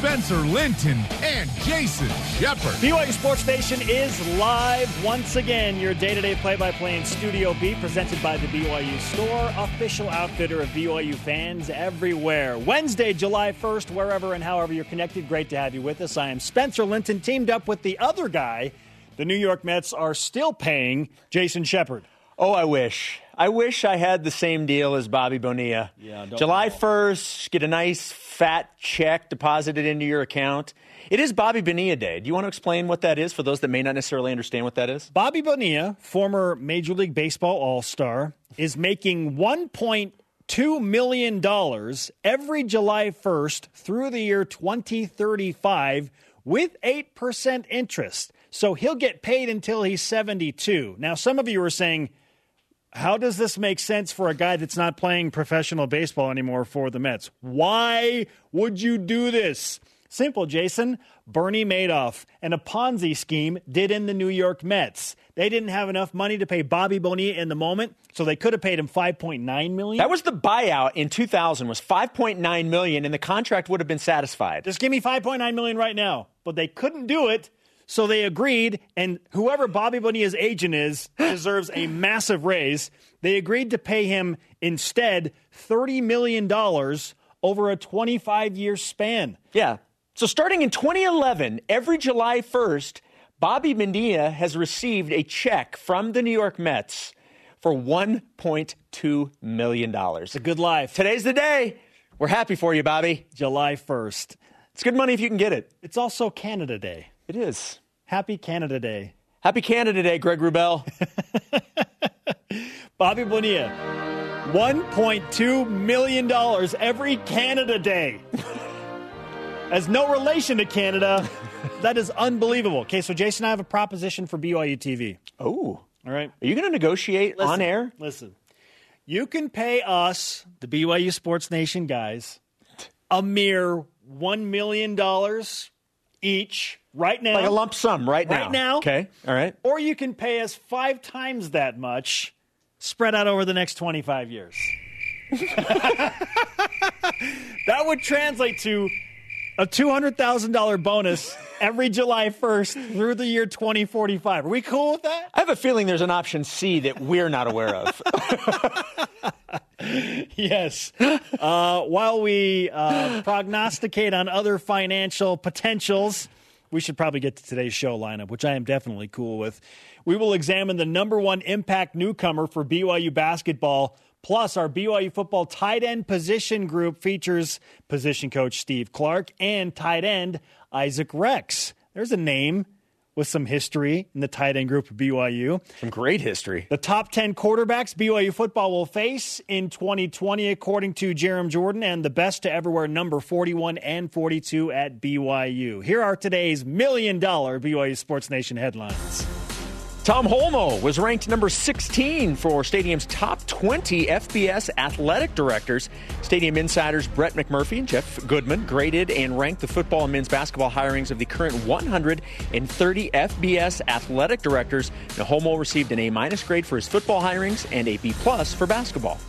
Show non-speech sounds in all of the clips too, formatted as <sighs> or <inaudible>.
Spencer Linton and Jason Shepard. BYU Sports Nation is live once again. Your day to day play by play in Studio B, presented by the BYU Store, official outfitter of BYU fans everywhere. Wednesday, July 1st, wherever and however you're connected, great to have you with us. I am Spencer Linton, teamed up with the other guy. The New York Mets are still paying Jason Shepard. Oh, I wish. I wish I had the same deal as Bobby Bonilla. Yeah, July 1st, get a nice fat check deposited into your account. It is Bobby Bonilla Day. Do you want to explain what that is for those that may not necessarily understand what that is? Bobby Bonilla, former Major League Baseball All Star, is making $1.2 million every July 1st through the year 2035 with 8% interest. So he'll get paid until he's 72. Now, some of you are saying, how does this make sense for a guy that's not playing professional baseball anymore for the Mets? Why would you do this? Simple, Jason. Bernie Madoff and a Ponzi scheme did in the New York Mets. They didn't have enough money to pay Bobby Bonilla in the moment, so they could have paid him 5.9 million. That was the buyout in 2000 was 5.9 million and the contract would have been satisfied. Just give me 5.9 million right now. But they couldn't do it so they agreed, and whoever Bobby Bonilla's agent is <gasps> deserves a massive raise. They agreed to pay him instead $30 million over a 25 year span. Yeah. So starting in 2011, every July 1st, Bobby Bonilla has received a check from the New York Mets for $1.2 million. It's a good life. Today's the day. We're happy for you, Bobby. July 1st. It's good money if you can get it. It's also Canada Day. It is. Happy Canada Day. Happy Canada Day, Greg Wrubell. <laughs> Bobby Bonilla, $1.2 million every Canada Day. <laughs> As no relation to Canada, that is unbelievable. Okay, so Jason, I have a proposition for BYU TV. Oh. All right. Are you going to negotiate Listen, on air? Listen, you can pay us, the BYU Sports Nation guys, a mere $1 million each right now. Like a lump sum right now. Right now. Okay. All right. Or you can pay us five times that much spread out over the next 25 years. <laughs> that would translate to a $200,000 bonus every July 1st through the year 2045. Are we cool with that? I have a feeling there's an option C that we're not aware of. <laughs> yes. Uh, while we uh, prognosticate on other financial potentials, we should probably get to today's show lineup, which I am definitely cool with. We will examine the number one impact newcomer for BYU basketball. Plus, our BYU football tight end position group features position coach Steve Clark and tight end Isaac Rex. There's a name with some history in the tight end group of BYU. Some great history. The top 10 quarterbacks BYU football will face in 2020, according to Jarom Jordan, and the best to ever wear number 41 and 42 at BYU. Here are today's million dollar BYU Sports Nation headlines. Tom Holmoe was ranked number 16 for Stadium's top 20 FBS athletic directors. Stadium insiders Brett McMurphy and Jeff Goodman graded and ranked the football and men's basketball hirings of the current 130 FBS athletic directors. Now, Holmoe received an A minus grade for his football hirings and a B plus for basketball.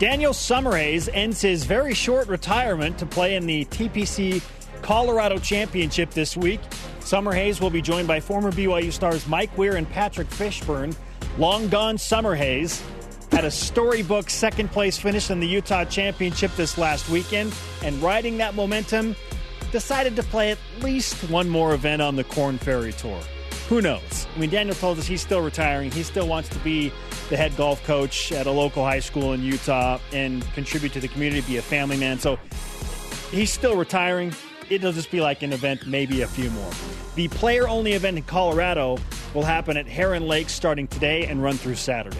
Daniel Summerhays ends his very short retirement to play in the TPC Colorado Championship this week. Summerhays will be joined by former BYU stars Mike Weir and Patrick Fishburn. Long gone Summerhays had a storybook second place finish in the Utah Championship this last weekend, and riding that momentum, decided to play at least one more event on the Korn Ferry Tour. Who knows? I mean, Daniel told us he's still retiring. He still wants to be the head golf coach at a local high school in Utah and contribute to the community, be a family man. So he's still retiring. It'll just be like an event, maybe a few more. The player only event in Colorado will happen at Heron Lake starting today and run through Saturday.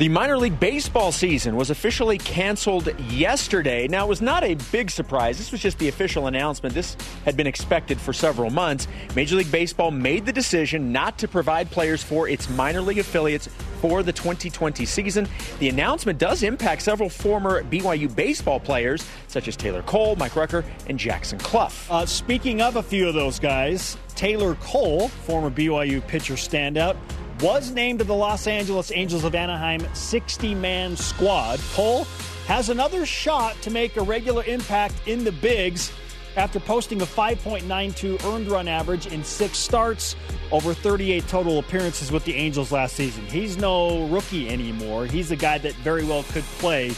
The minor league baseball season was officially canceled yesterday. Now, it was not a big surprise. This was just the official announcement. This had been expected for several months. Major League Baseball made the decision not to provide players for its minor league affiliates for the 2020 season. The announcement does impact several former BYU baseball players, such as Taylor Cole, Mike Rucker, and Jackson Cluff. Uh, speaking of a few of those guys, Taylor Cole, former BYU pitcher standout, was named to the Los Angeles Angels of Anaheim 60 man squad. Cole has another shot to make a regular impact in the bigs after posting a 5.92 earned run average in six starts over 38 total appearances with the Angels last season. He's no rookie anymore. He's a guy that very well could play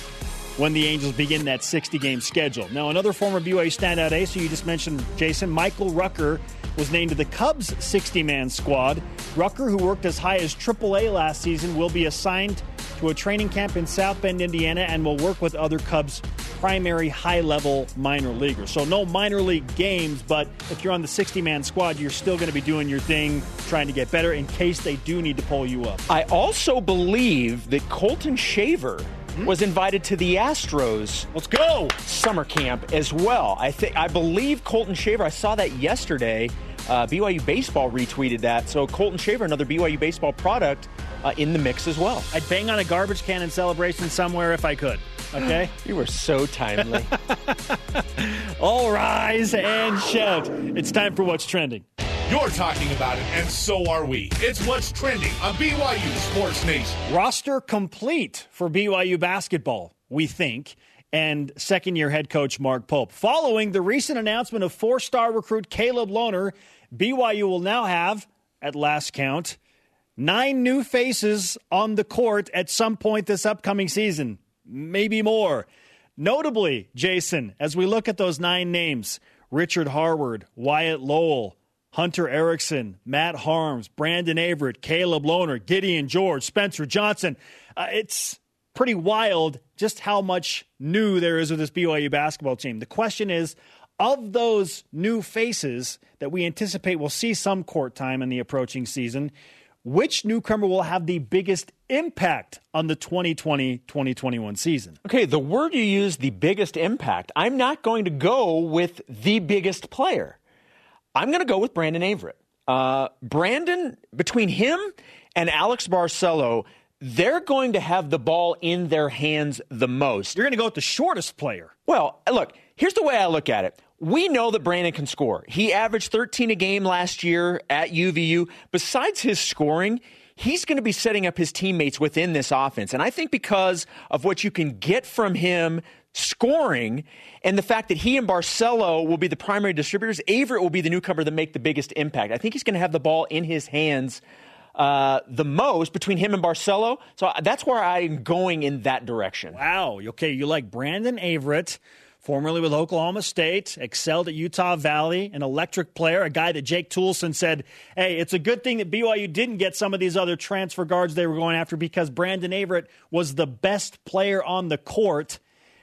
when the Angels begin that 60 game schedule. Now, another former BYU standout ace, so you just mentioned, Jason, Michael Rucker was named to the Cubs 60 man squad. Rucker, who worked as high as AAA last season, will be assigned to a training camp in South Bend, Indiana, and will work with other Cubs primary high level minor leaguers. So, no minor league games, but if you're on the 60 man squad, you're still going to be doing your thing, trying to get better in case they do need to pull you up. I also believe that Colton Shaver mm-hmm. was invited to the Astros. Let's go summer camp as well. I think I believe Colton Shaver. I saw that yesterday. Uh, BYU baseball retweeted that. So Colton Shaver, another BYU baseball product, uh, in the mix as well. I'd bang on a garbage can in celebration somewhere if I could. Okay. <gasps> you were so timely. <laughs> All rise and shout! It's time for what's trending. You're talking about it, and so are we. It's what's trending on BYU Sports Nation. Roster complete for BYU basketball, we think, and second year head coach Mark Pope. Following the recent announcement of four star recruit Caleb Lohner, BYU will now have, at last count, nine new faces on the court at some point this upcoming season, maybe more. Notably, Jason, as we look at those nine names Richard Harward, Wyatt Lohaus, Hunter Erickson, Matt Haarms, Brandon Averette, Caleb Lohner, Gideon George, Spencer Johnson. Uh, it's pretty wild just how much new there is with this BYU basketball team. The question is of those new faces that we anticipate will see some court time in the approaching season, which newcomer will have the biggest impact on the 2020 2021 season? Okay, the word you use, the biggest impact, I'm not going to go with the biggest player. I'm going to go with Brandon Averette. Uh, Brandon, between him and Alex Barcelo, they're going to have the ball in their hands the most. You're going to go with the shortest player. Well, look, here's the way I look at it. We know that Brandon can score. He averaged 13 a game last year at UVU. Besides his scoring, he's going to be setting up his teammates within this offense. And I think because of what you can get from him scoring and the fact that he and Barcelo will be the primary distributors, Averette will be the newcomer that make the biggest impact. I think he's going to have the ball in his hands uh, the most between him and Barcelo. So that's where I'm going in that direction. Wow. Okay, you like Brandon Averette formerly with Oklahoma State, excelled at Utah Valley, an electric player, a guy that Jake Toolson said, hey, it's a good thing that BYU didn't get some of these other transfer guards they were going after because Brandon Averette was the best player on the court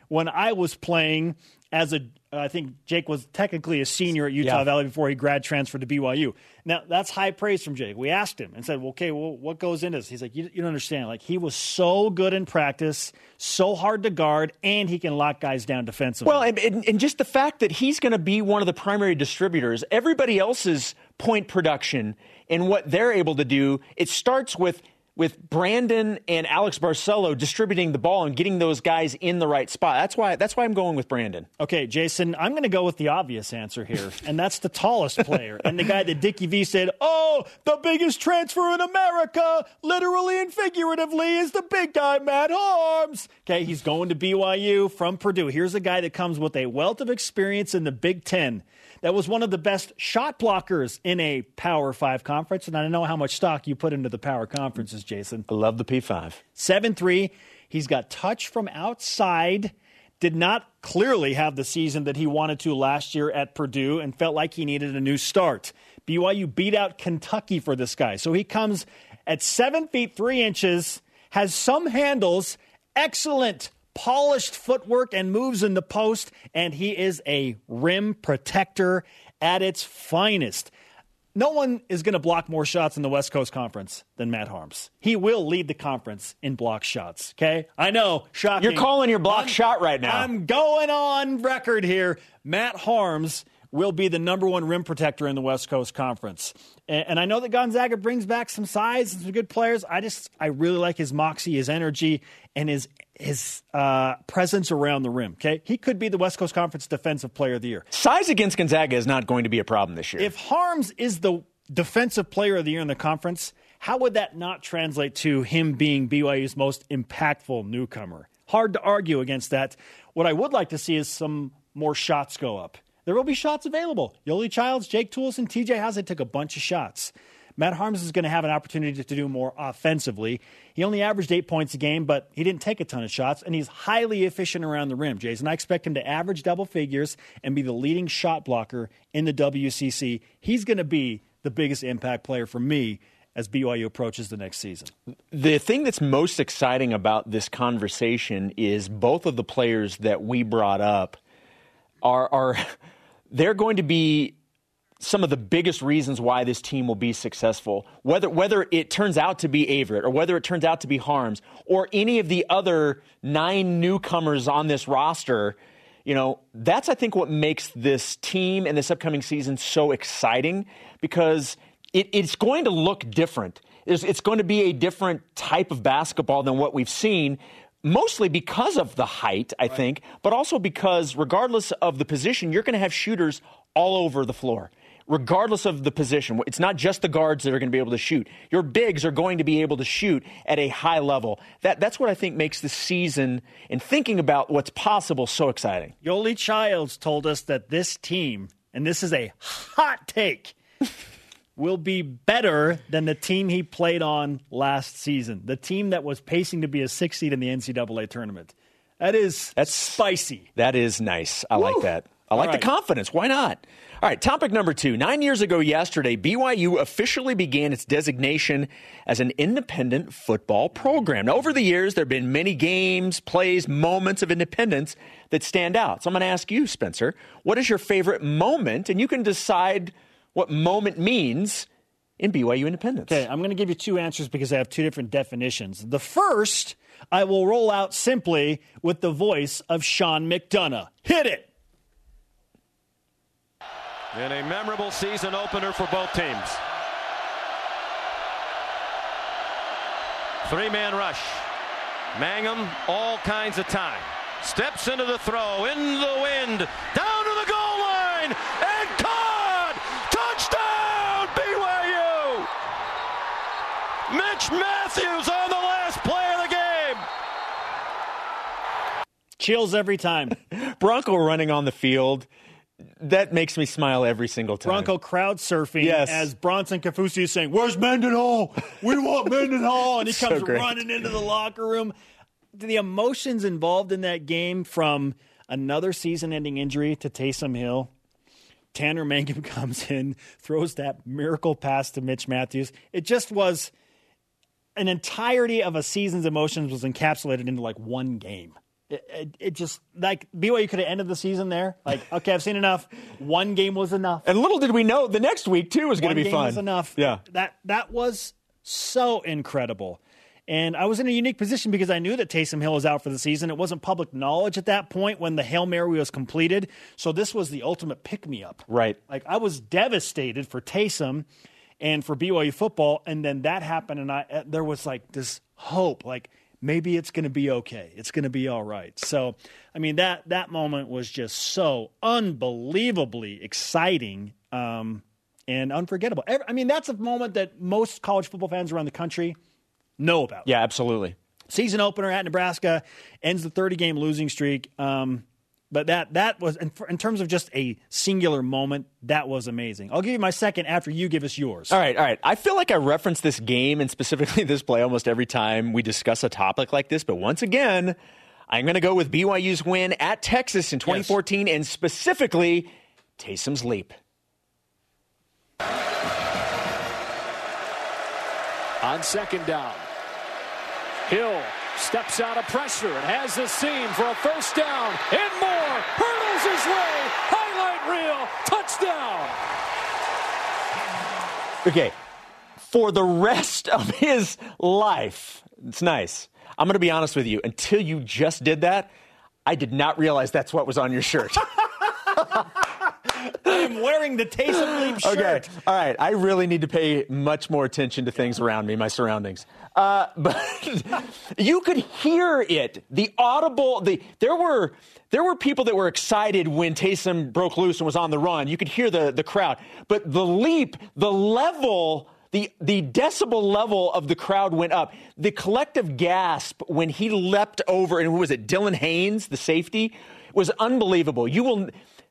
when I was playing as a I think Jake was technically a senior at Utah yeah. Valley before he grad transferred to BYU. Now that's high praise from Jake. We asked him and said, well, "Okay, well, what goes into this?" He's like, you, "You don't understand. Like he was so good in practice, so hard to guard, and he can lock guys down defensively." Well, and, and, and just the fact that he's going to be one of the primary distributors, everybody else's point production and what they're able to do, it starts with with Brandon and Alex Barcelo distributing the ball and getting those guys in the right spot. That's why that's why I'm going with Brandon. Okay, Jason, I'm going to go with the obvious answer here, <laughs> and that's the tallest player and the guy that Dickie V said, "Oh, the biggest transfer in America, literally and figuratively, is the big guy Matt Haarms." Okay, he's going to BYU from Purdue. Here's a guy that comes with a wealth of experience in the Big 10 that was one of the best shot blockers in a Power Five conference. And I don't know how much stock you put into the Power conferences, Jason. I love the P5. 7 3. He's got touch from outside. Did not clearly have the season that he wanted to last year at Purdue and felt like he needed a new start. BYU beat out Kentucky for this guy. So he comes at 7 feet 3 inches, has some handles, excellent polished footwork and moves in the post, and he is a rim protector at its finest. no one is going to block more shots in the West Coast Conference than Matt Haarms. He will lead the conference in block shots. Okay, I know, shocking. You're calling your block I'm, shot right now. I'm going on record here. Matt Haarms will be the number one rim protector in the West Coast Conference. And, and, I know that Gonzaga brings back some size and some good players. I just I really like his moxie, his energy, and his his uh, presence around the rim. Okay, he could be the West Coast Conference Defensive Player of the Year. Size against Gonzaga is not going to be a problem this year. If Haarms is the Defensive Player of the Year in the conference, how would that not translate to him being BYU's most impactful newcomer? Hard to argue against that. What I would like to see is some more shots go up. There will be shots available. Yoeli Childs, Jake Toolson, TJ Haslett took a bunch of shots. Matt Haarms is going to have an opportunity to do more offensively. He only averaged eight points a game, but he didn't take a ton of shots, and he's highly efficient around the rim, Jason. I expect him to average double figures and be the leading shot blocker in the WCC. He's going to be the biggest impact player for me as BYU approaches the next season. The thing that's most exciting about this conversation is both of the players that we brought up are are they're going to be some of the biggest reasons why this team will be successful. Whether whether it turns out to be Averette or whether it turns out to be Haarms or any of the other nine newcomers on this roster, you know, that's I think what makes this team and this upcoming season so exciting because it, it's going to look different. It's, it's going to be a different type of basketball than what we've seen mostly because of the height, I right. think, but also because regardless of the position, you're going to have shooters all over the floor regardless of the position. It's not just the guards that are going to be able to shoot. Your bigs are going to be able to shoot at a high level. That, that's what I think makes the season and thinking about what's possible so exciting. Yoeli Childs told us that this team, and this is a hot take, will be better than the team he played on last season. The team that was pacing to be a six seed in the NCAA tournament. That is that's spicy. That is nice. I Woo. like that. I like right. the confidence. Why not? All right, topic number two. Nine years ago yesterday, BYU officially began its designation as an independent football program. Now, over the years, there have been many games, plays, moments of independence that stand out. So I'm going to ask you, Spencer, what is your favorite moment? And you can decide what moment means in BYU independence. Okay, I'm going to give you two answers because I have two different definitions. The first, I will roll out simply with the voice of Sean McDonough. Hit it. In a memorable season opener for both teams. Three-man rush. Mangum, all kinds of time. Steps into the throw, in the wind, down to the goal line, and caught! Touchdown, BYU! Mitch Matthews on the last play of the game. Chills every time. <laughs> Bronco running on the field that makes me smile every single time. Bronco crowd surfing yes. as Bronson Kafusi is saying, Where's Mendenhall? We want <laughs> Mendenhall. And he comes so running into the locker room. The emotions involved in that game from another season ending injury to Taysom Hill. Tanner Mangum <laughs> comes in, throws that miracle pass to Mitch Matthews. It just was an entirety of a season's emotions was encapsulated into like one game. It, it, it, just like BYU could have ended the season there. Like, <laughs> okay, I've seen enough. One game was enough. And little did we know the next week too was going to be fun. Was enough. Yeah, that that was so incredible. And I was in a unique position because I knew that Taysom Hill was out for the season. It wasn't public knowledge at that point when the Hail Mary was completed. So this was the ultimate pick me up. Right. Like I was devastated for Taysom and for BYU football. And then that happened, and I uh, there was like this hope, like maybe it's going to be okay. It's going to be all right. So, I mean that that moment was just so unbelievably exciting um, and unforgettable. I mean, that's a moment that most college football fans around the country know about. Yeah, absolutely. Season opener at Nebraska ends the 30 game losing streak. Um, but that that was in, in, terms of just a singular moment that was amazing i'll give you my second after you give us yours all right all right i feel like i reference this game and specifically <laughs> this play almost every time we discuss a topic like this but once again i'm going to go with byu's win at texas in 2014 yes. and specifically taysom's leap on second down hill steps out of pressure and has the seam for a first down and more. His way. Highlight reel. Touchdown. Okay, for the rest of his life, it's nice. I'm going to be honest with you. Until you just did that, I did not realize that's what was on your shirt. <laughs> I'm wearing the Taysom Leap <laughs> shirt. Okay. All right. I really need to pay much more attention to things around me, my surroundings. Uh, <laughs> but you could hear it. The audible. The there were there were people that were excited when Taysom broke loose and was on the run. You could hear the the crowd. But the leap, the level. The, the decibel level of the crowd went up. The collective gasp when he leapt over, and who was it? Dylan Haines, the safety, was unbelievable. You will.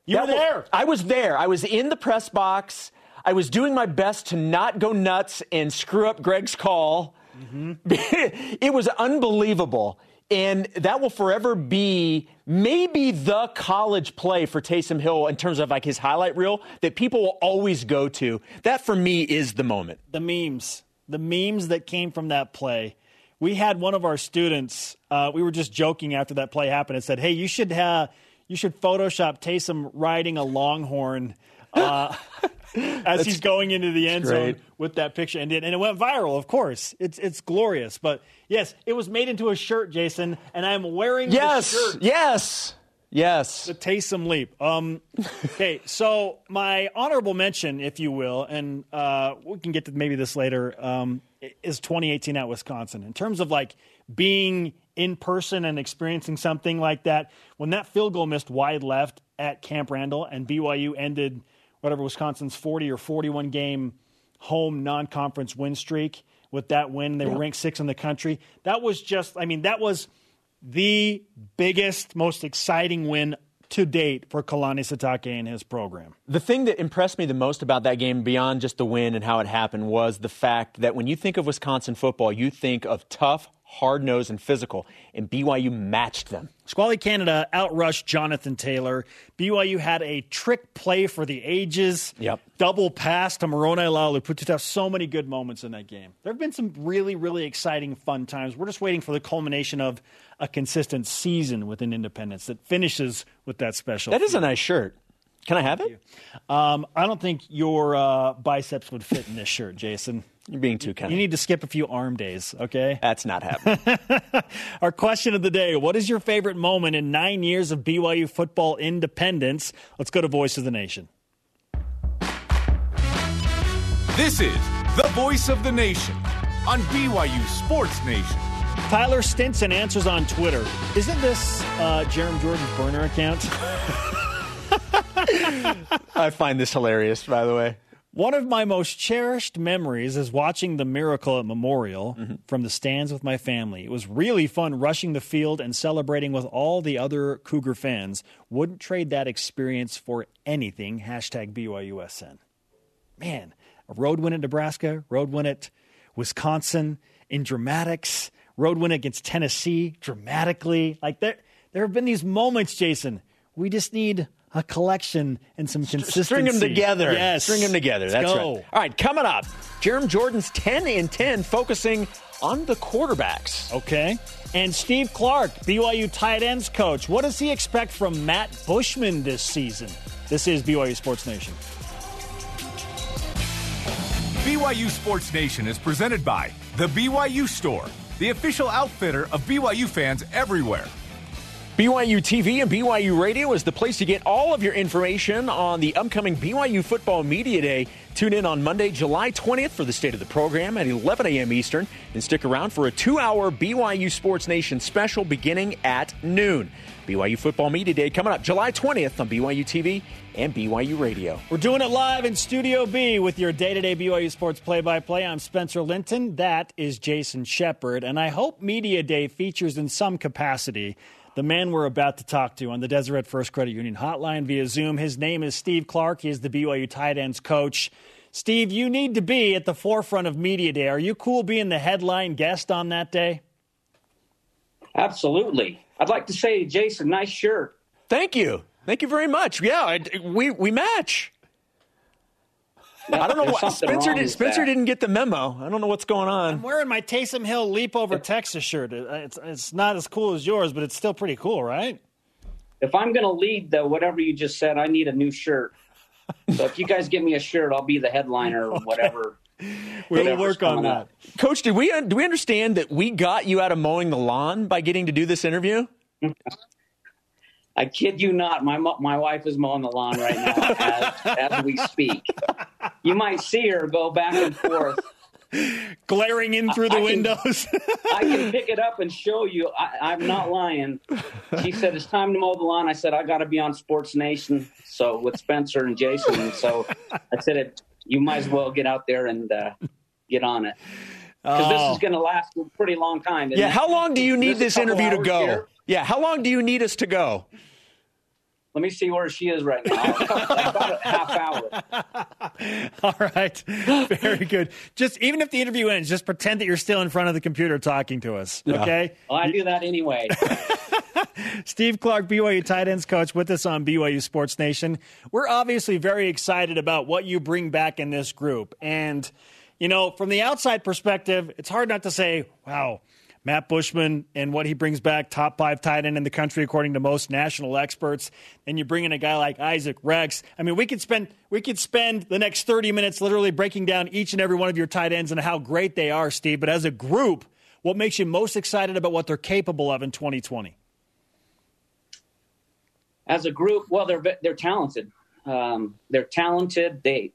You were that will- there. I was there. I was in the press box. I was doing my best to not go nuts and screw up Greg's call. <laughs> it was unbelievable. And that will forever be maybe the college play for Taysom Hill in terms of like his highlight reel that people will always go to. That for me is the moment. the memes, the memes that came from that play. We had one of our students. Uh, we were just joking after that play happened and said, "Hey, you should have you should Photoshop Taysom riding a Longhorn." Uh, <laughs> as he's going into the end zone with that picture, and it, and it went viral. Of course, it's it's glorious. But yes, it was made into a shirt, Jason, and I'm wearing Yes, the shirt. yes, yes. The Taysom leap. Um, okay, so my honorable mention, if you will, and uh, we can get to maybe this later, um, is 2018 at Wisconsin. In terms of like being in person and experiencing something like that, when that field goal missed wide left at Camp Randall and BYU ended whatever Wisconsin's 40 or 41 game home non-conference win streak with that win, they were ranked sixth in the country. That was just, I mean, that was the biggest, most exciting win to date for Kalani Sitake and his program. The thing that impressed me the most about that game, beyond just the win and how it happened, was the fact that when you think of Wisconsin football, you think of tough, hard nosed, and physical, and BYU matched them. Squally Canada outrushed Jonathan Taylor. BYU had a trick play for the ages. Yep. Double pass to Moroni Laulu. Put to so many good moments in that game. There have been some really, really exciting, fun times. We're just waiting for the culmination of a consistent season within Independence that finishes with that special. That is a nice shirt. Can I have it? Um, I don't think your uh, biceps would fit in this shirt, Jason. You're being too kind. You need to skip a few arm days, okay? That's not <laughs> happening. Our question of the day What is your favorite moment in nine years of BYU football independence? Let's go to Voice of the Nation. This is the voice of the nation on BYU Sports Nation. Tyler Stinson answers on Twitter Isn't this uh, Jarom Jordan's burner account? <laughs> I find this hilarious, by the way. One of my most cherished memories is watching the Miracle at Memorial from the stands with my family. It was really fun rushing the field and celebrating with all the other Cougar fans. Wouldn't trade that experience for anything. Hashtag BYUSN. Man, a road win at Nebraska, road win at Wisconsin in dramatics, road win against Tennessee dramatically. Like there, there have been these moments, Jason. We just need a collection and some consistency. String them together. Yes. String them together. Let's That's go. right. All right, coming up, Jarom Jordan's 10 in 10, focusing on the quarterbacks. Okay. And Steve Clark, BYU tight ends coach. What does he expect from Matt Bushman this season? This is BYU Sports Nation. BYU Sports Nation is presented by The BYU Store, the official outfitter of BYU fans everywhere. BYU TV and BYU Radio is the place to get all of your information on the upcoming BYU Football Media Day. Tune in on Monday, July 20th for the state of the program at 11 a.m. Eastern and stick around for a two hour BYU Sports Nation special beginning at noon. BYU Football Media Day coming up July 20th on BYU TV and BYU Radio. We're doing it live in Studio B with your day to day BYU Sports play by play. I'm Spencer Linton. That is Jason Shepard. And I hope Media Day features in some capacity the man we're about to talk to on the Deseret First Credit Union hotline via Zoom. His name is Steve Clark. He is the BYU tight ends coach. Steve, you need to be at the forefront of Media Day. Are you cool being the headline guest on that day? Absolutely. I'd like to say, Jason, nice shirt. Thank you. Thank you very much. Yeah, I, we, we match. I don't know There's what Spencer did, Spencer that. didn't get the memo. I don't know what's going on. I'm wearing my Taysom Hill Leap Over Texas shirt. It's, it's not as cool as yours, but it's still pretty cool, right? If I'm going to lead, though, whatever you just said, I need a new shirt. So if you guys give me a shirt, I'll be the headliner or <laughs> whatever we will work on that. Up. Coach, do we do we understand that we got you out of mowing the lawn by getting to do this interview? <laughs> I kid you not. My my wife is mowing the lawn right now as, as we speak. You might see her go back and forth, glaring in through the I windows. <laughs> I can pick it up and show you. I, am not lying. She said it's time to mow the lawn. I said I got to be on Sports Nation, so with Spencer and Jason. And so I said it. You might as well get out there and uh, get on it because oh. this is oh. going to last a pretty long time. Yeah. It? How long do you need this interview to go? Here. Yeah. How long do you need us to go? Let me see where she is right now. About a half hour. <laughs> All right. Very good. Just even if the interview ends, just pretend that you're still in front of the computer talking to us. Okay. Well, I do that anyway. <laughs> Steve Clark, BYU tight ends coach, with us on BYU Sports Nation. We're obviously very excited about what you bring back in this group. And, you know, from the outside perspective, it's hard not to say, wow, Matt Bushman and what he brings back, top five tight end in the country according to most national experts. And you bring in a guy like Isaac Rex. I mean, we could spend we could spend the next 30 minutes literally breaking down each and every one of your tight ends and how great they are, Steve. But as a group, what makes you most excited about what they're capable of in 2020? As a group, well, they're they're talented. Um, they're talented. They,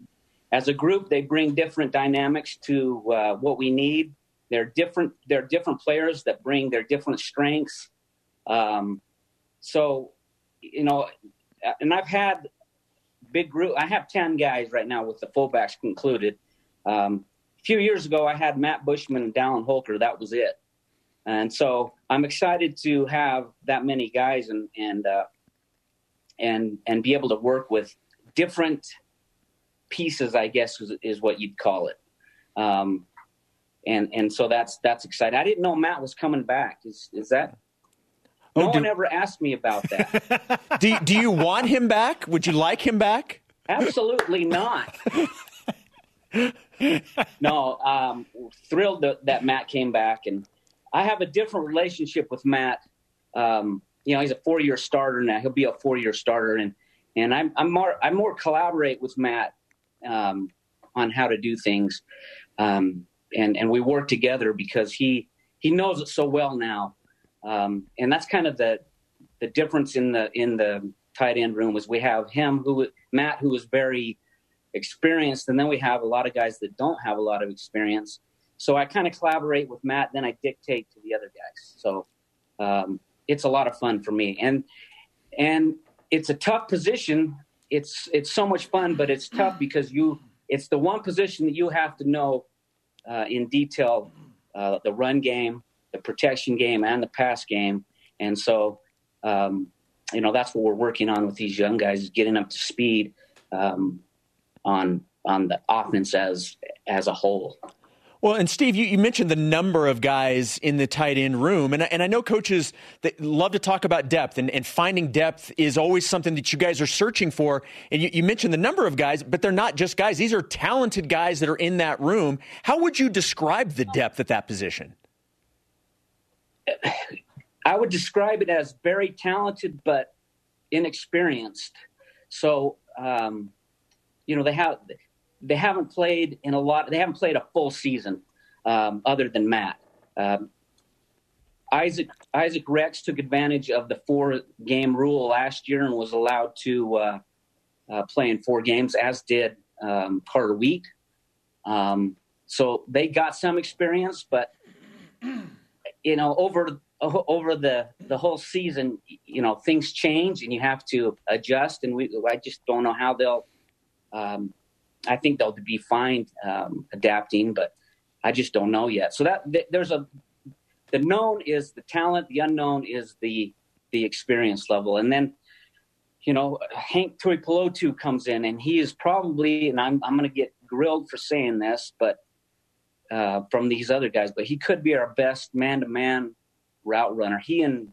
as a group, they bring different dynamics to uh, what we need. They're different. They're different players that bring their different strengths. Um, so, you know, and I've had big group. I have ten guys right now with the fullbacks concluded. Um, a few years ago, I had Matt Bushman and Dallin Holker. That was it. And so I'm excited to have that many guys and and uh, and and be able to work with different pieces. I guess is, is what you'd call it. Um, and and so that's that's exciting. I didn't know Matt was coming back. Is is that? Oh, no do, one ever asked me about that. <laughs> do Do you want him back? Would you like him back? Absolutely not. no, um, thrilled that, that, Matt came back, and I have a different relationship with Matt. Um, you know, he's a four year starter now. He'll be a four year starter, and and I'm I'm more I more collaborate with Matt um, on how to do things. Um, and and we work together because he he knows it so well now, um, and that's kind of the the difference in the in the tight end room is we have him who Matt who is very experienced, and then we have a lot of guys that don't have a lot of experience. So I kind of collaborate with Matt, then I dictate to the other guys. So um, it's a lot of fun for me, and and it's a tough position. It's it's so much fun, but it's tough <clears throat> because you it's the one position that you have to know uh, in detail uh, the run game, the protection game, and the pass game. And so, um, you know, that's what we're working on with these young guys is getting up to speed um, on on the offense as as a whole. Well, and Steve, you, you, mentioned the number of guys in the tight end room, and, and I know coaches that love to talk about depth, and, and finding depth is always something that you guys are searching for. And you, you mentioned the number of guys, but they're not just guys; these are talented guys that are in that room. How would you describe the depth at that position? <sighs> I would describe it as very talented but inexperienced. So, um, you know, they have they haven't played in a lot. They haven't played a full season, um, other than Matt. Um, Isaac Isaac Rex took advantage of the four game rule last year and was allowed to uh, uh, play in four games, as did um, Carter Wheat. Um, so they got some experience, but you know, over over the the whole season, you know, things change and you have to adjust. And we, I just don't know how they'll um, I think they'll be fine um, adapting, but I just don't know yet. So that th- there's a the known is the talent, the unknown is the the experience level, and then you know Hank Tuipulotu comes in, and he is probably, and I'm I'm going to get grilled for saying this, but uh, from these other guys, but he could be our best man to man route runner. He and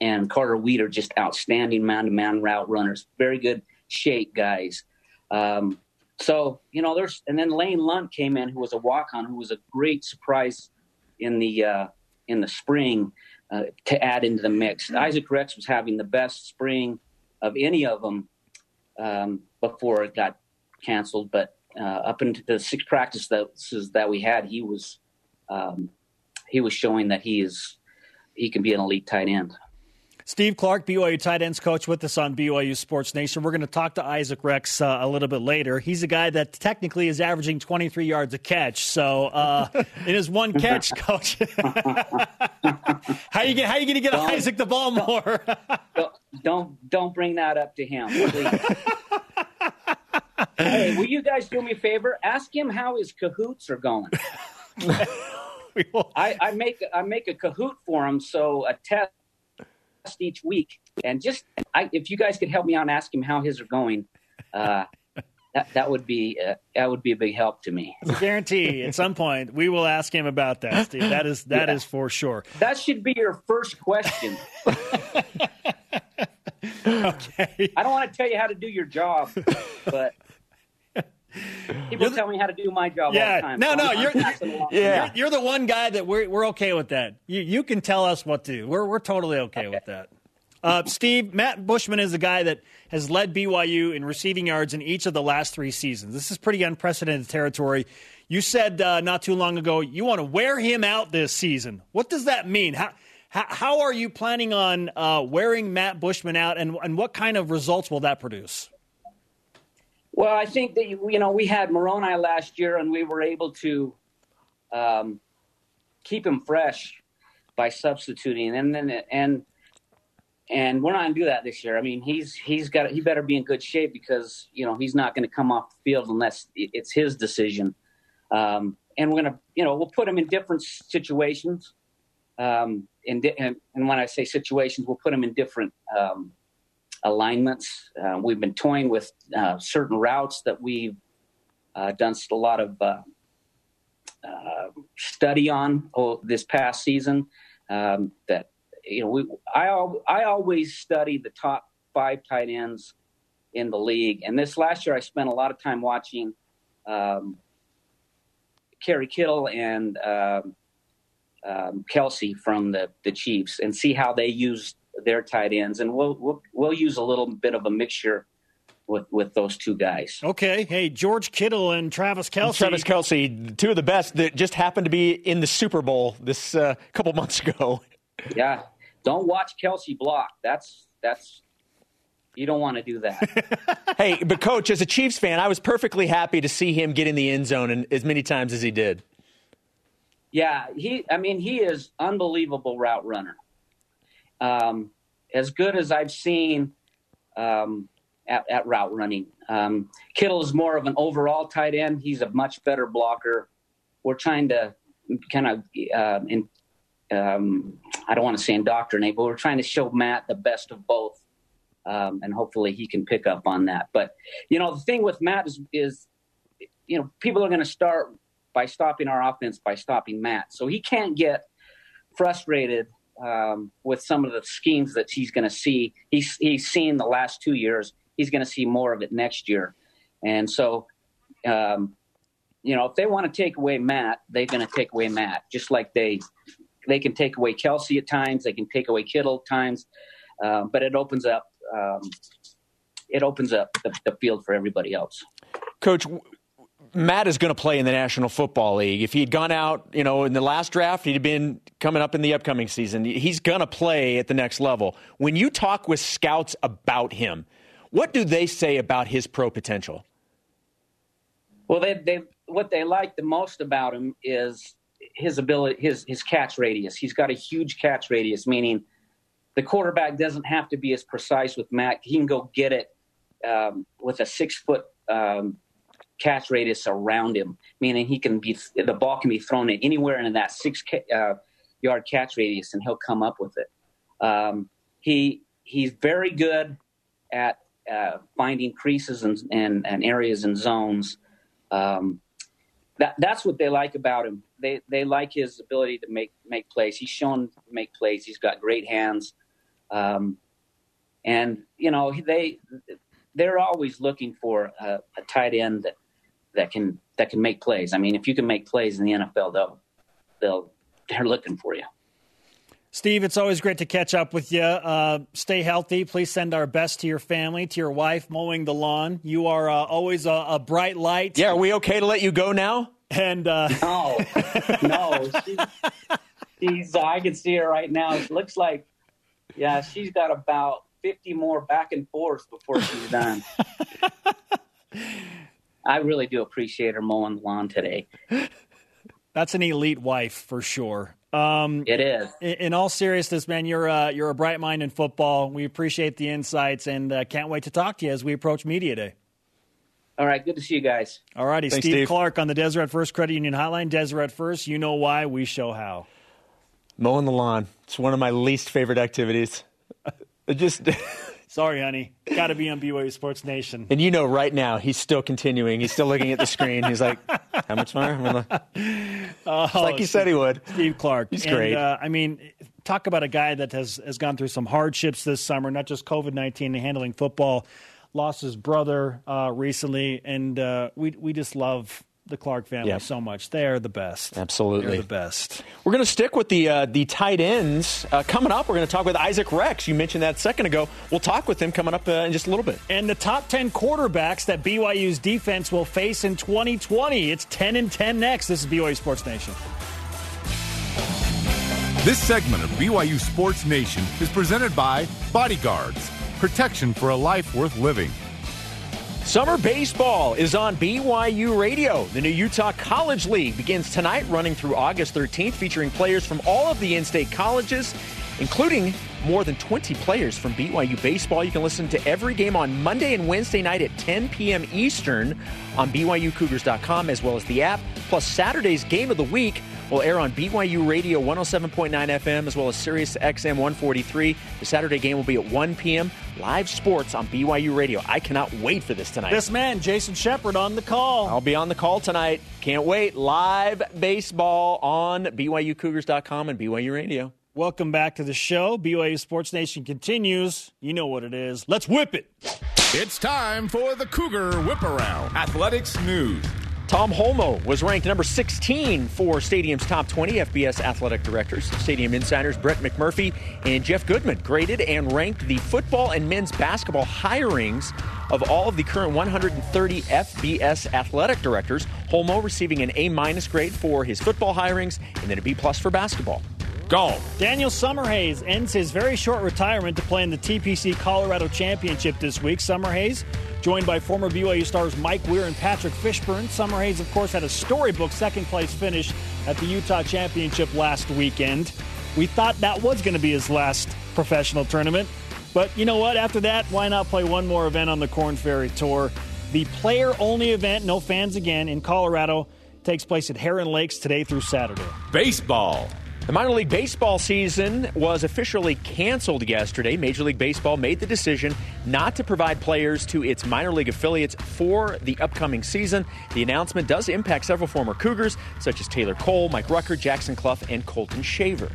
and Carter Wheat are just outstanding man to man route runners, very good shape guys. Um, so you know, there's and then Lane Lunt came in, who was a walk on, who was a great surprise in the uh, in the spring uh, to add into the mix. Isaac Rex was having the best spring of any of them um, before it got canceled, but uh, up into the six practices that we had, he was um, he was showing that he is he can be an elite tight end. Steve Clark, BYU tight ends coach, with us on BYU Sports Nation. We're going to talk to Isaac Rex uh, a little bit later. He's a guy that technically is averaging 23 yards a catch. So uh, in his one catch, <laughs> coach, <laughs> how you get, how you going to get don't, Isaac the ball more? <laughs> don't, don't don't bring that up to him, hey, will you guys do me a favor? Ask him how his Kahoots are going. I, I make I make a Kahoot for him, so a test each week, and just I, if you guys could help me out and ask him how his are going, uh, <laughs> that that would be uh, that would be a big help to me. It's a guarantee. <laughs> At some point, we will ask him about that, Steve. That is that yeah. is for sure. That should be your first question. <laughs> okay. I don't want to tell you how to do your job, but People the, tell me how to do my job yeah, all the time. No, so no, I'm, you're, I'm yeah. You're, you're, the one guy that we're, we're okay with that. You, you can tell us what to do. We're, we're totally okay, okay. with that. Uh, Steve, Matt Bushman is the guy that has led BYU in receiving yards in each of the last three seasons. This is pretty unprecedented territory. You said uh, not too long ago you want to wear him out this season. What does that mean? How, how, how are you planning on uh, wearing Matt Bushman out, and, and what kind of results will that produce? Well, I think that you know we had Moroni last year, and we were able to um, keep him fresh by substituting, and then and and we're not going to do that this year. I mean, he's he's got he better be in good shape because you know he's not going to come off the field unless it's his decision. Um, and we're going to you know we'll put him in different situations. Um, and, and when I say situations, we'll put him in different um, alignments. Uh, we've been toying with uh, certain routes that we've uh, done a lot of uh, uh, study on this past season. Um, that you know, we, I I always study the top five tight ends in the league, and this last year I spent a lot of time watching um, Kerry Kittle and. Um, um, Kelce from the, the Chiefs and see how they use their tight ends, and we'll we'll, we'll use a little bit of a mixture with with those two guys. Okay, hey George Kittle and Travis Kelce. Travis Kelce, two of the best that just happened to be in the Super Bowl this uh, couple months ago. <laughs> yeah, don't watch Kelce block. That's that's you don't want to do that. <laughs> hey, but coach, as a Chiefs fan, I was perfectly happy to see him get in the end zone and as many times as he did. Yeah, he. I mean, he is unbelievable route runner um, as good as I've seen um, at, at, route running. Um, Kittle is more of an overall tight end. He's a much better blocker. We're trying to kind of, uh, in, um, I don't want to say indoctrinate, but we're trying to show Matt the best of both. Um, and hopefully he can pick up on that. But, you know, the thing with Matt is, is you know, people are going to start by stopping our offense by stopping Matt. So he can't get frustrated um, with some of the schemes that he's going to see. He's he's seen the last two years. He's going to see more of it next year, and so. Um, you know, if they want to take away Matt, they're going to take away Matt, just like they they can take away Kelce at times, they can take away Kittle at times, uh, but it opens up um, it opens up the, the, field for everybody else. Coach, Matt is going to play in the National Football League. If he had gone out, you know, in the last draft, he'd have been coming up in the upcoming season. He's going to play at the next level. When you talk with scouts about him, what do they say about his pro potential? Well, they, they what they like the most about him is his ability, his his catch radius. He's got a huge catch radius, meaning the quarterback doesn't have to be as precise with Matt. He can go get it um, with a six foot um, catch radius around him, meaning he can be the ball can be thrown anywhere in that six uh, yard catch radius, and he'll come up with it. Um, he he's very good at uh, finding creases and, and, and, areas and zones. Um, that that's what they like about him. They they like his ability to make make plays. He's shown make plays. He's got great hands, um, and you know they they're always looking for a, a tight end that that can that can make plays. I mean, if you can make plays in the NFL, they'll they'll they're looking for you. Steve, it's always great to catch up with you. Uh, stay healthy. Please send our best to your family, to your wife mowing the lawn. You are uh, always a, a, bright light. Yeah, are we okay to let you go now? And uh... <laughs> no, no, she, she's. I can see her right now. It looks like, yeah, she's got about fifty more back and forth before she's done. <laughs> I really do appreciate her mowing the lawn today. <laughs> That's an elite wife for sure. Um, it is. In, in, all seriousness, man, you're uh, you're a bright mind in football. We appreciate the insights and uh, can't wait to talk to you as we approach media day. All right, good to see you guys. All righty, Steve, Steve, Clark on the Deseret First Credit Union Hotline. Deseret First, you know why, we show how. Mowing the lawn. It's one of my least favorite activities. <laughs> It just <laughs> Sorry, honey. Got to be on BYU Sports Nation. And you know, right now he's still continuing. He's still looking at the screen. He's like, "How much more?" oh, like he said he would. Steve Clark. He's and, great. Uh, I mean, talk about a guy that has has gone through some hardships this summer, not just COVID nineteen and handling football. Lost his brother uh, recently, and uh, we we just love the Clark family yep. so much. They are the best. Absolutely, They're the best. We're going to stick with the uh, the tight ends uh, coming up. We're going to talk with Isaac Rex. You mentioned that a second ago. We'll talk with him coming up uh, in just a little bit. And the top ten quarterbacks that BYU's defense will face in 2020. It's 10 and 10 next. This is BYU Sports Nation. This segment of BYU Sports Nation is presented by Bodyguards, protection for a life worth living. Summer baseball is on BYU Radio. The new Utah College League begins tonight, running through August 13th, featuring players from all of the in state colleges, including more than 20 players from BYU baseball. You can listen to every game on Monday and Wednesday night at 10 p.m. Eastern on BYUCougars.com, as well as the app. Plus, Saturday's game of the week will air on BYU Radio 107.9 FM as well as Sirius XM 143. The Saturday game will be at 1 p.m. Live sports on BYU Radio. I cannot wait for this tonight. This man, Jason Shepard, on the call. I'll be on the call tonight. Can't wait. Live baseball on BYUCougars.com and BYU Radio. Welcome back to the show. BYU Sports Nation continues. You know what it is. Let's whip it. It's time for the Cougar Whip Around Athletics News. Tom Holmoe was ranked number 16 for Stadium's top 20 FBS athletic directors. Stadium insiders Brett McMurphy and Jeff Goodman graded and ranked the football and men's basketball hirings of all of the current 130 FBS athletic directors. Holmoe receiving an A minus grade for his football hirings and then a B plus for basketball. Golf. Daniel Summerhays ends his very short retirement to play in the TPC Colorado Championship this week. Summerhays joined by former BYU stars Mike Weir and Patrick Fishburn. Summerhays, of course, had a storybook second place finish at the Utah Championship last weekend. We thought that was going to be his last professional tournament. But you know what? After that, why not play one more event on the Korn Ferry Tour? The player only event, no fans again, in Colorado takes place at Heron Lakes today through Saturday. Baseball. The minor league baseball season was officially canceled yesterday. Major League Baseball made the decision not to provide players to its minor league affiliates for the upcoming season. The announcement does impact several former Cougars, such as Taylor Cole, Mike Rucker, Jackson Cluff, and Colton Shaver.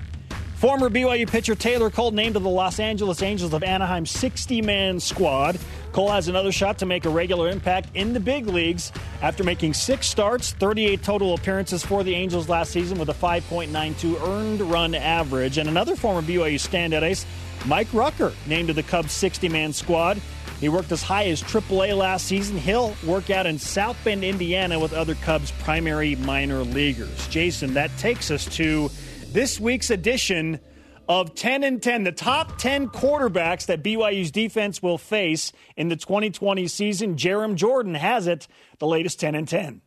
Former BYU pitcher Taylor Cole named to the Los Angeles Angels of Anaheim 60 man squad. Cole has another shot to make a regular impact in the big leagues after making six starts, 38 total appearances for the Angels last season with a 5.92 earned run average. And another former BYU standout ace, Mike Rucker, named to the Cubs 60 man squad. He worked as high as AAA last season. He'll work out in South Bend, Indiana with other Cubs primary minor leaguers. Jason, that takes us to this week's edition of 10 and 10, the top 10 quarterbacks that BYU's defense will face in the 2020 season. Jarom Jordan has it, the latest 10 and 10.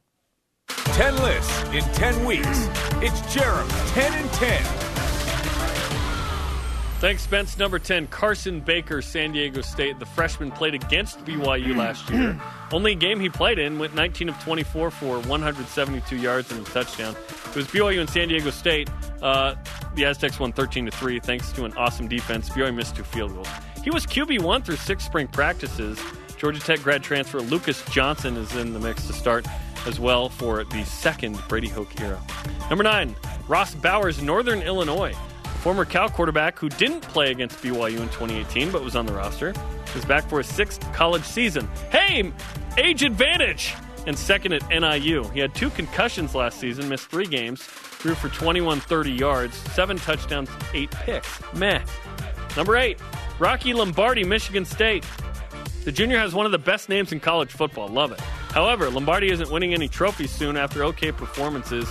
10 lists in 10 weeks. It's Jarom 10 and 10. Thanks, Spence. Number 10, Carson Baker, San Diego State. The freshman played against BYU last year. <clears throat> Only game he played in went 19 of 24 for 172 yards and a touchdown. It was BYU and San Diego State. Uh, the Aztecs won 13 to 3 thanks to an awesome defense. BYU missed two field goals. He was QB1 through six spring practices. Georgia Tech grad transfer Lucas Johnson is in the mix to start as well for the second Brady Hoke era. Number 9, Ross Bowers, Northern Illinois. Former Cal quarterback who didn't play against BYU in 2018 but was on the roster is back for his sixth college season. Hey, age advantage! and second at NIU. He had two concussions last season, missed three games, threw for 21 30 yards, seven touchdowns, eight picks. Meh. Number eight, Rocky Lombardi, Michigan State. The junior has one of the best names in college football. Love it. However, Lombardi isn't winning any trophies soon after okay performances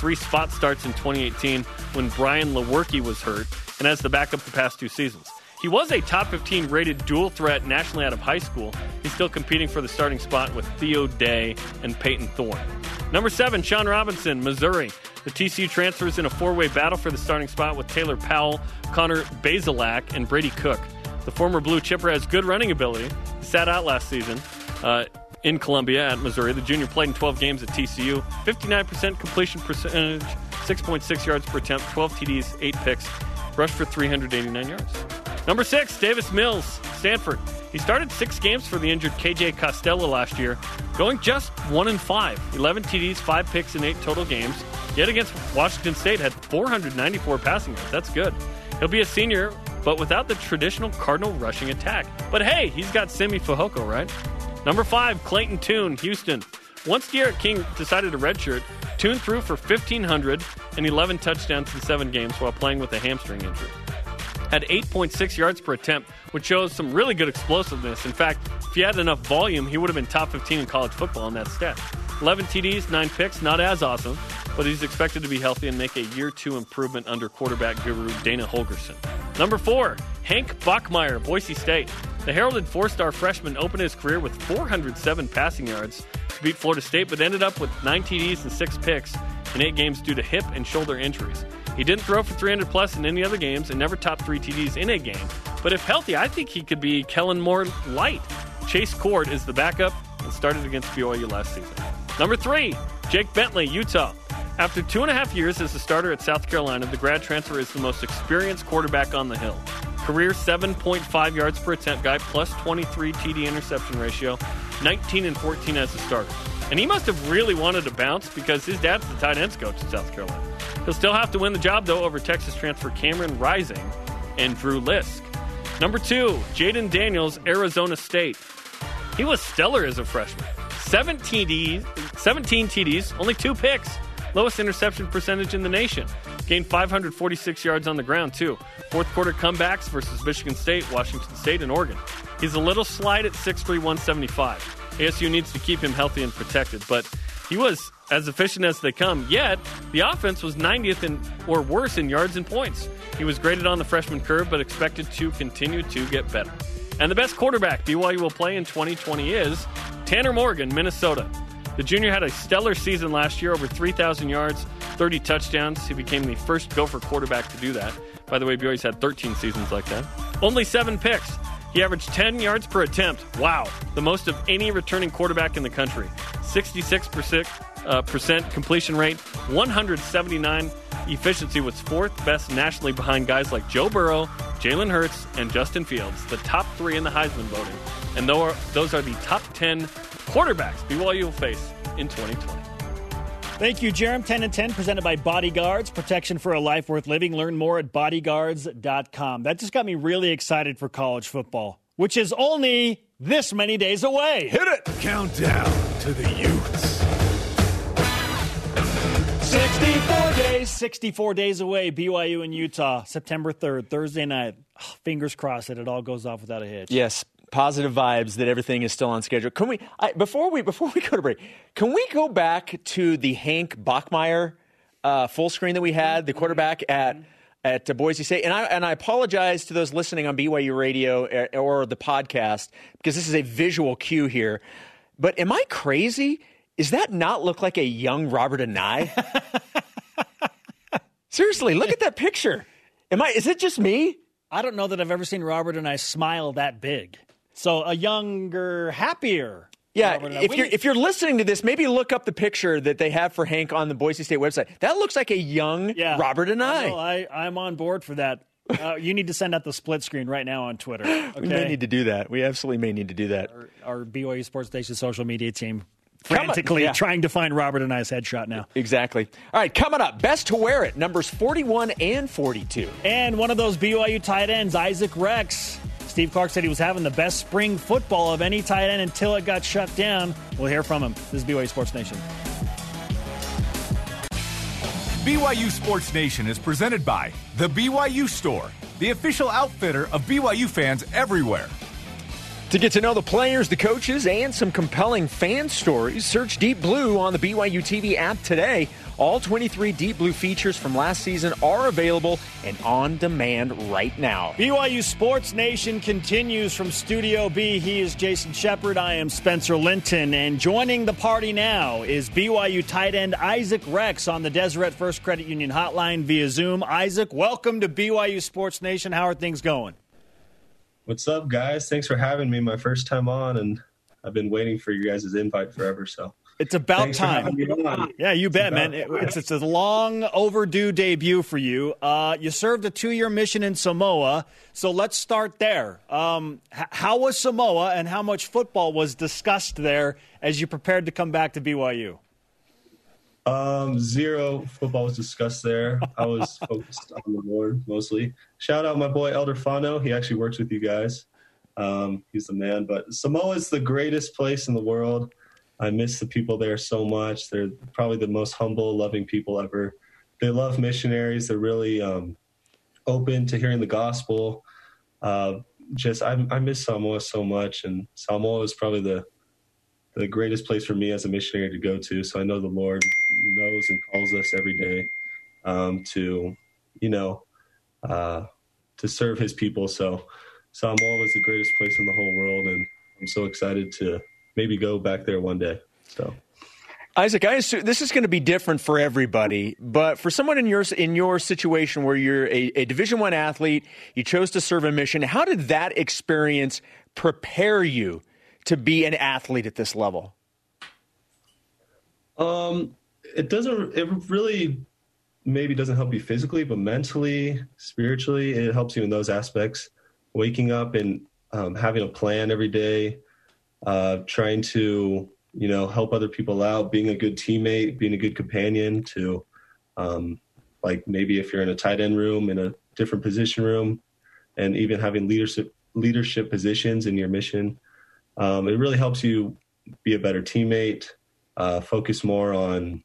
three spot starts in 2018 when Brian Lewerke was hurt and as the backup the past two seasons. He was a top 15 rated dual threat nationally out of high school. He's still competing for the starting spot with Theo Day and Peyton Thorne. Number seven, Sean Robinson, Missouri. The TCU transfers in a four way battle for the starting spot with Taylor Powell, Connor Bazelak, and Brady Cook. The former blue chipper has good running ability. Sat out last season uh, in Columbia at Missouri. The junior played in 12 games at TCU. 59% completion percentage, 6.6 yards per attempt, 12 TDs, 8 picks, rushed for 389 yards. Number six, Davis Mills, Stanford. He started six games for the injured KJ Costello last year, going just one and five. 11 TDs, five picks in eight total games. Yet against Washington State, had 494 passing yards. That's good. He'll be a senior, but without the traditional Cardinal rushing attack. But hey, he's got Simi Fehoko, right? Number five, Clayton Tune, Houston. Once D'Eriq King decided to redshirt, Tune threw for 1,500 and 11 touchdowns in seven games while playing with a hamstring injury had 8.6 yards per attempt, which shows some really good explosiveness. In fact, if he had enough volume, he would have been top 15 in college football in that stat. 11 TDs, 9 picks, not as awesome, but he's expected to be healthy and make a year two improvement under quarterback guru Dana Holgorsen. Number four, Hank Bachmeier, Boise State. The heralded four star freshman opened his career with 407 passing yards to beat Florida State, but ended up with 9 TDs and 6 picks in eight games due to hip and shoulder injuries. He didn't throw for 300 plus in any other games and never topped three TDs in a game. But if healthy, I think he could be Kellen Moore light. Chase Cord is the backup and started against BYU last season. Number three, Jake Bentley, Utah. After two and a half years as a starter at South Carolina, the grad transfer is the most experienced quarterback on the hill. Career 7.5 yards per attempt guy, plus 23 TD interception ratio, 19 and 14 as a starter. And he must have really wanted to bounce because his dad's the tight ends coach at South Carolina. He'll still have to win the job, though, over Texas transfer Cameron Rising and Drew Lisk. Number two, Jayden Daniels, Arizona State. He was stellar as a freshman. 17 TDs, 17 TDs, only two picks. Lowest interception percentage in the nation. Gained 546 yards on the ground, too. Fourth quarter comebacks versus Michigan State, Washington State, and Oregon. He's a little slight at 6'3, 175. ASU needs to keep him healthy and protected, but he was as efficient as they come. Yet, the offense was 90th in, or worse in yards and points. He was graded on the freshman curve, but expected to continue to get better. And the best quarterback BYU will play in 2020 is Tanner Morgan, Minnesota. The junior had a stellar season last year, over 3,000 yards, 30 touchdowns. He became the first Gopher quarterback to do that. By the way, BYU's had 13 seasons like that. Only seven picks. He averaged 10 yards per attempt. Wow, the most of any returning quarterback in the country. 66% uh, percent completion rate, 179 efficiency was fourth best nationally behind guys like Joe Burrow, Jalen Hurts, and Justin Fields, the top three in the Heisman voting. And those are the top 10 quarterbacks BYU will face in 2020. Thank you, Jarom. 10 and 10, presented by Bodyguards, protection for a life worth living. Learn more at bodyguards.com. That just got me really excited for college football, which is only this many days away. Hit it! Countdown to the Utes. 64 days, 64 days away. BYU in Utah, September 3rd, Thursday night. Oh, <sighs> fingers crossed that it all goes off without a hitch. Yes, positive vibes that everything is still on schedule. Can we I, before we before we go to break? Can we go back to the Hank Bachmeier uh, full screen that we had, the quarterback at at Boise State? And I and I apologize to those listening on BYU Radio or, or the podcast because this is a visual cue here. But am I crazy? Does that not look like a young Robert Anae? <laughs> Seriously, look at that picture. Am I? Is it just me? I don't know that I've ever seen Robert Anae smile that big. So a younger, happier. Yeah, if you're if you're listening to this, maybe look up the picture that they have for Hank on the Boise State website. That looks like a young yeah, Robert Anae. I, I I'm on board for that. Uh, you need to send out the split screen right now on Twitter. Okay? <gasps> we may need to do that. We absolutely may need to do that. Our, our BYU Sports Station social media team frantically yeah. trying to find Robert Anae's headshot now. Exactly. All right, coming up, best to wear it, numbers 41 and 42. And one of those BYU tight ends, Isaac Rex, Steve Clark said he was having the best spring football of any tight end until it got shut down. We'll hear from him. This is BYU Sports Nation. BYU Sports Nation is presented by The BYU Store, the official outfitter of BYU fans everywhere. To get to know the players, the coaches, and some compelling fan stories, search Deep Blue on the BYU TV app today. All 23 Deep Blue features from last season are available and on demand right now. BYU Sports Nation continues from Studio B. He is Jason Shepard. I am Spencer Linton. And joining the party now is BYU tight end Isaac Rex on the Deseret First Credit Union hotline via Zoom. Isaac, welcome to BYU Sports Nation. How are things going? What's up, guys? Thanks for having me. My first time on, and I've been waiting for you guys' invite forever. So it's about time. Yeah, you bet, man. It's, it's, a long overdue debut for you. Uh, you served a two year mission in Samoa, so let's start there. Um, h- how was Samoa, and how much football was discussed there as you prepared to come back to BYU? Um, zero football was discussed there. I was <laughs> focused on the Lord mostly. Shout out my boy Elder Fano. He actually works with you guys. Um, he's the man. But Samoa is the greatest place in the world. I miss the people there so much. They're probably the most humble, loving people ever. They love missionaries. They're really um, open to hearing the gospel. Uh, just I, I miss Samoa so much, and Samoa is probably the the greatest place for me as a missionary to go to. So I know the Lord knows and calls us every day um, to, you know, uh, to serve His people. So Samoa is the greatest place in the whole world, and I'm so excited to maybe go back there one day. So. Isaac, I assume this is going to be different for everybody, but for someone in your in your situation where you're a, a Division One athlete, you chose to serve a mission. How did that experience prepare you to be an athlete at this level? Um, it doesn't. It really maybe doesn't help you physically, but mentally, spiritually, it helps you in those aspects. Waking up and um, having a plan every day, uh, trying to you know help other people out, being a good teammate, being a good companion to, um, like maybe if you're in a tight end room in a different position room, and even having leadership leadership positions in your mission. Um, it really helps you be a better teammate, uh, focus more on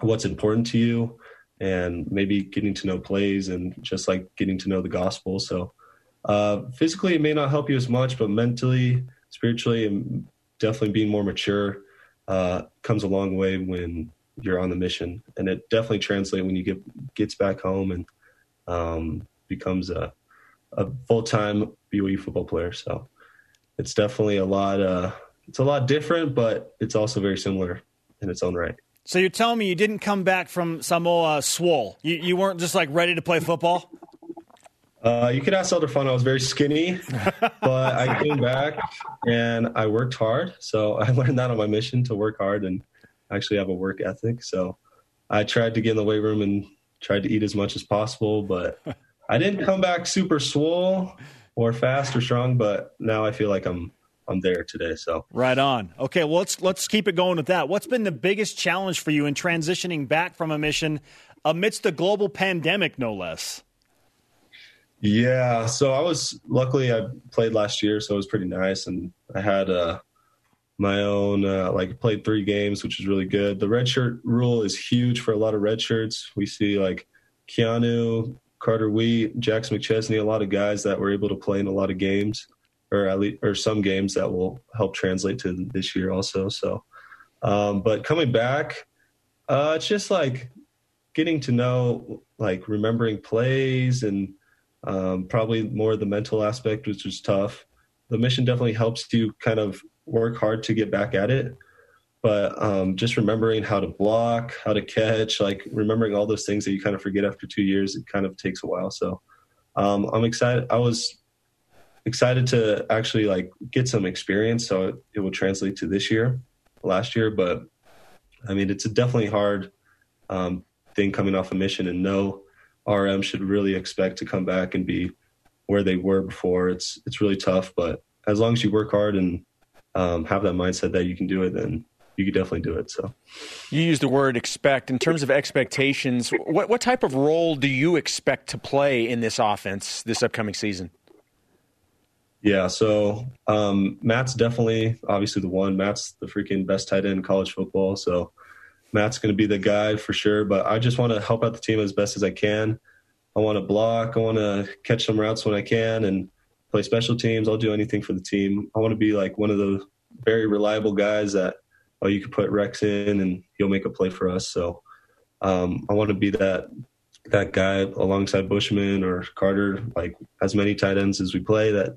what's important to you, and maybe getting to know plays and just like getting to know the gospel. So, uh, physically, it may not help you as much, but mentally, spiritually, and definitely being more mature uh, comes a long way when you're on the mission, and it definitely translates when you get gets back home and um, becomes a, a full time BYU football player. So it's definitely a lot. Uh, it's a lot different, but it's also very similar in its own right. So you're telling me you didn't come back from Samoa swole? You, you weren't just like ready to play football? Uh, you could ask Elder Fun. I was very skinny, <laughs> but I came back and I worked hard. So <laughs> I learned that on my mission to work hard and actually have a work ethic. So I tried to get in the weight room and tried to eat as much as possible, but I didn't come back super swole or fast or strong. But now I feel like I'm I'm there today. So right on. Okay, well let's let's keep it going with that. What's been the biggest challenge for you in transitioning back from a mission amidst a global pandemic, no less? Yeah, so I was luckily I played last year, so it was pretty nice, and I had uh, my own uh, like played three games, which is really good. The redshirt rule is huge for a lot of red shirts. We see like Keanu, Carter Wheat, Jackson McChesney, a lot of guys that were able to play in a lot of games, or at least or some games that will help translate to this year also. So, um, but coming back, uh, it's just like getting to know, like remembering plays and um, probably more the mental aspect, which is tough. The mission definitely helps you kind of work hard to get back at it. But um, just remembering how to block, how to catch, like remembering all those things that you kind of forget after two years, it kind of takes a while. So um, I'm excited. I was excited to actually like get some experience, so it, it will translate to this year, last year. But I mean, it's a definitely hard um, thing coming off a mission, and no RM should really expect to come back and be where they were before. It's it's really tough, but as long as you work hard and um, have that mindset that you can do it, then you could definitely do it. So, you use the word expect in terms of expectations. What what type of role do you expect to play in this offense this upcoming season? Yeah, so um, Matt's definitely obviously the one. Matt's the freaking best tight end in college football. So Matt's going to be the guy for sure. But I just want to help out the team as best as I can. I want to block. I want to catch some routes when I can and play special teams. I'll do anything for the team. I want to be like one of the very reliable guys that oh you can put Rex in and he'll make a play for us. So um, I want to be that that guy alongside Bushman or Carter, like as many tight ends as we play that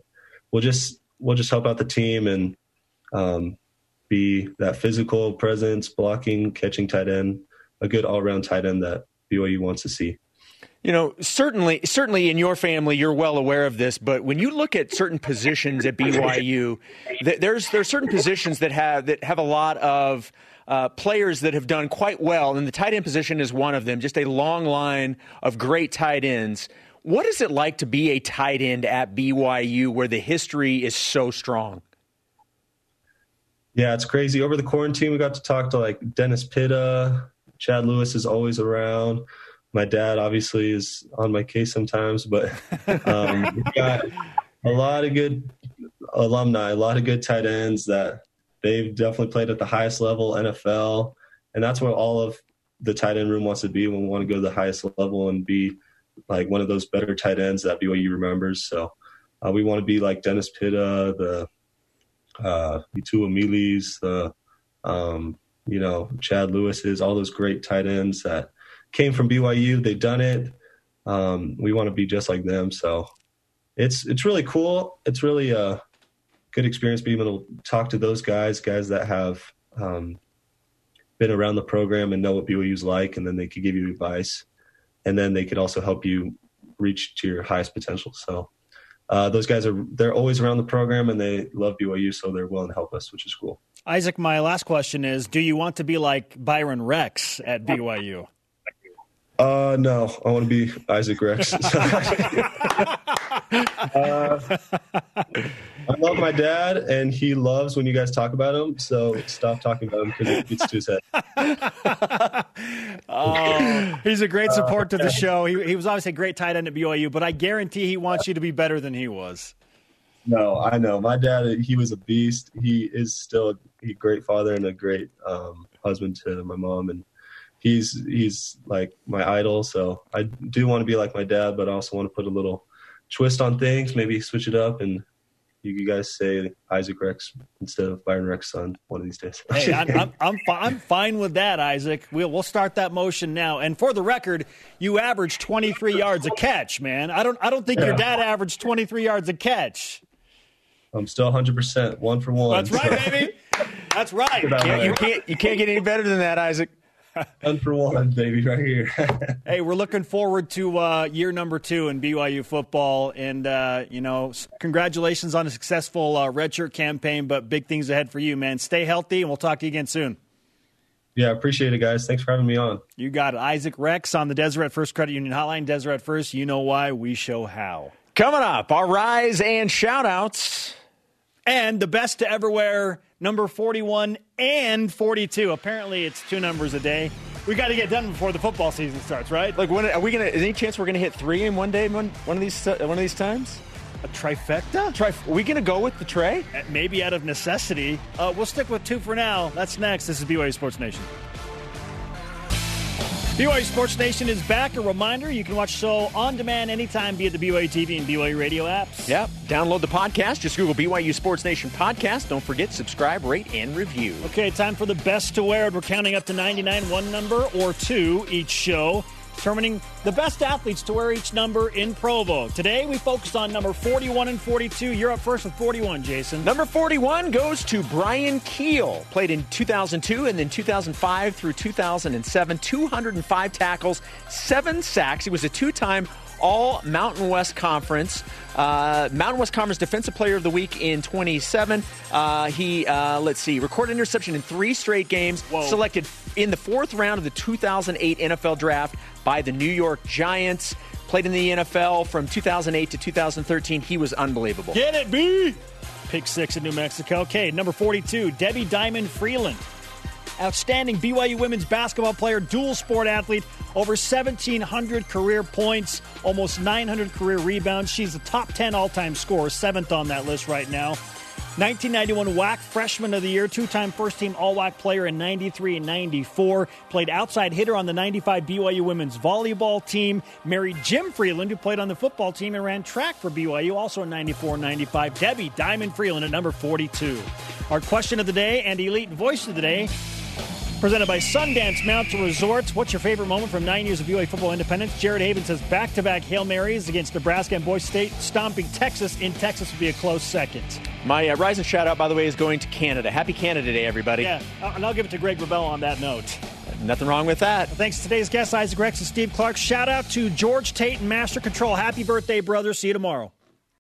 we'll just we'll just help out the team and um, be that physical presence, blocking, catching tight end, a good all around tight end that BYU wants to see. You know, certainly, certainly in your family, you're well aware of this. But when you look at certain positions at BYU, there's there's certain positions that have that have a lot of uh, players that have done quite well, and the tight end position is one of them. Just a long line of great tight ends. What is it like to be a tight end at BYU, where the history is so strong? Yeah, it's crazy. Over the quarantine, we got to talk to like Dennis Pitta. Chad Lewis is always around my dad obviously is on my case sometimes, but um, <laughs> got a lot of good alumni, a lot of good tight ends that they've definitely played at the highest level, NFL, and that's what all of the tight end room wants to be when we want to go to the highest level and be like one of those better tight ends that BYU remembers. So uh, we want to be like Dennis Pitta, the uh, Itula Milis, the um, you know Chad Lewis's, all those great tight ends that came from BYU. They've done it. Um, we want to be just like them. So it's it's really cool. It's really a good experience being able to talk to those guys, guys that have um, been around the program and know what BYU's like, and then they could give you advice, and then they could also help you reach to your highest potential. So uh, those guys are they're always around the program and they love BYU, so they're willing to help us, which is cool. Isaac, my last question is: Do you want to be like Byron Rex at BYU? Uh, no, I want to be Isaac Rex. <laughs> uh, I love my dad, and he loves when you guys talk about him. So stop talking about him because it gets to his head. <laughs> oh, he's a great support to the show. He, he was obviously a great tight end at BYU, but I guarantee he wants you to be better than he was. No, I know. My dad, he was a beast. He is still a great father and a great um, husband to my mom, and he's he's like my idol. So I do want to be like my dad, but I also want to put a little twist on things, maybe switch it up, and you, guys say Isaac Rex instead of Byron Rex son one of these days. hey, I'm <laughs> I'm, I'm, fi- I'm, fine with that, Isaac. We'll we'll start that motion now. And for the record, you averaged 23 yards a catch, man. I don't I don't think yeah. your dad averaged 23 yards a catch. I'm still 100 percent one for one. That's right, baby. That's right. You can't, you can't, you can't get any better than that, Isaac. <laughs> one for one, baby, right here. <laughs> hey, we're looking forward to uh, year number two in BYU football, and uh, you know, congratulations on a successful uh, redshirt campaign. But big things ahead for you, man. Stay healthy, and we'll talk to you again soon. Yeah, appreciate it, guys. Thanks for having me on. You got it. Isaac Rex on the Deseret First Credit Union Hotline. Deseret First, you know why, we show how. Coming up, our rise and shout outs. And the best to ever wear number 41 and 42. Apparently, it's two numbers a day. We got to get done before the football season starts, right? Like, when are we gonna? Is any chance we're gonna hit three in one day? One, one of these, uh, one of these times. A trifecta? Trif- are we gonna go with the tray? Maybe out of necessity. Uh, we'll stick with two for now. That's next. This is BYU Sports Nation. BYU Sports Nation is back. A reminder you can watch show on demand anytime via the BYU TV and BYU radio apps. Yep. Download the podcast. Just Google BYU Sports Nation podcast. Don't forget, subscribe, rate, and review. Okay, time for the best to wear. We're counting up to 99, one number or two each show determining the best athletes to wear each number in Provo. Today, we focused on number 41 and 42. You're up first with 41, Jason. Number 41 goes to Bryan Kehl. Played in 2002 and then 2005 through 2007. 205 tackles, seven sacks. He was a two time all Mountain West Conference. Uh, Mountain West Conference Defensive Player of the Week in 27. Uh, he, uh, let's see, recorded interception in three straight games. Whoa. Selected in the fourth round of the 2008 NFL Draft by the New York Giants. Played in the NFL from 2008 to 2013. He was unbelievable. Get it, B! Pick six in New Mexico. Okay, number 42, Debbie Diamond Freeland. outstanding BYU women's basketball player, dual sport athlete, over 1,700 career points, almost 900 career rebounds. She's the top 10 all time scorer, seventh on that list right now. 1991 WAC Freshman of the Year, two time first team All WAC player in 93 and 94. Played outside hitter on the 95 BYU women's volleyball team. Married Jim Freeland, who played on the football team and ran track for BYU, also in 94 and 95. Debbie Diamond Freeland at number 42. Our question of the day and elite voice of the day Presented by Sundance Mountain Resorts. What's your favorite moment from nine years of UA football independence? Jared Haven says back to back Hail Marys against Nebraska and Boise State, stomping Texas in Texas would be a close second. My uh, rising shout out, by the way, is going to Canada. Happy Canada Day, everybody. Yeah, and I'll give it to Greg Wrubell on that note. Nothing wrong with that. Thanks to today's guests, Isaac Rex and Steve Clark. Shout out to George Tate and Master Control. Happy birthday, brother. See you tomorrow.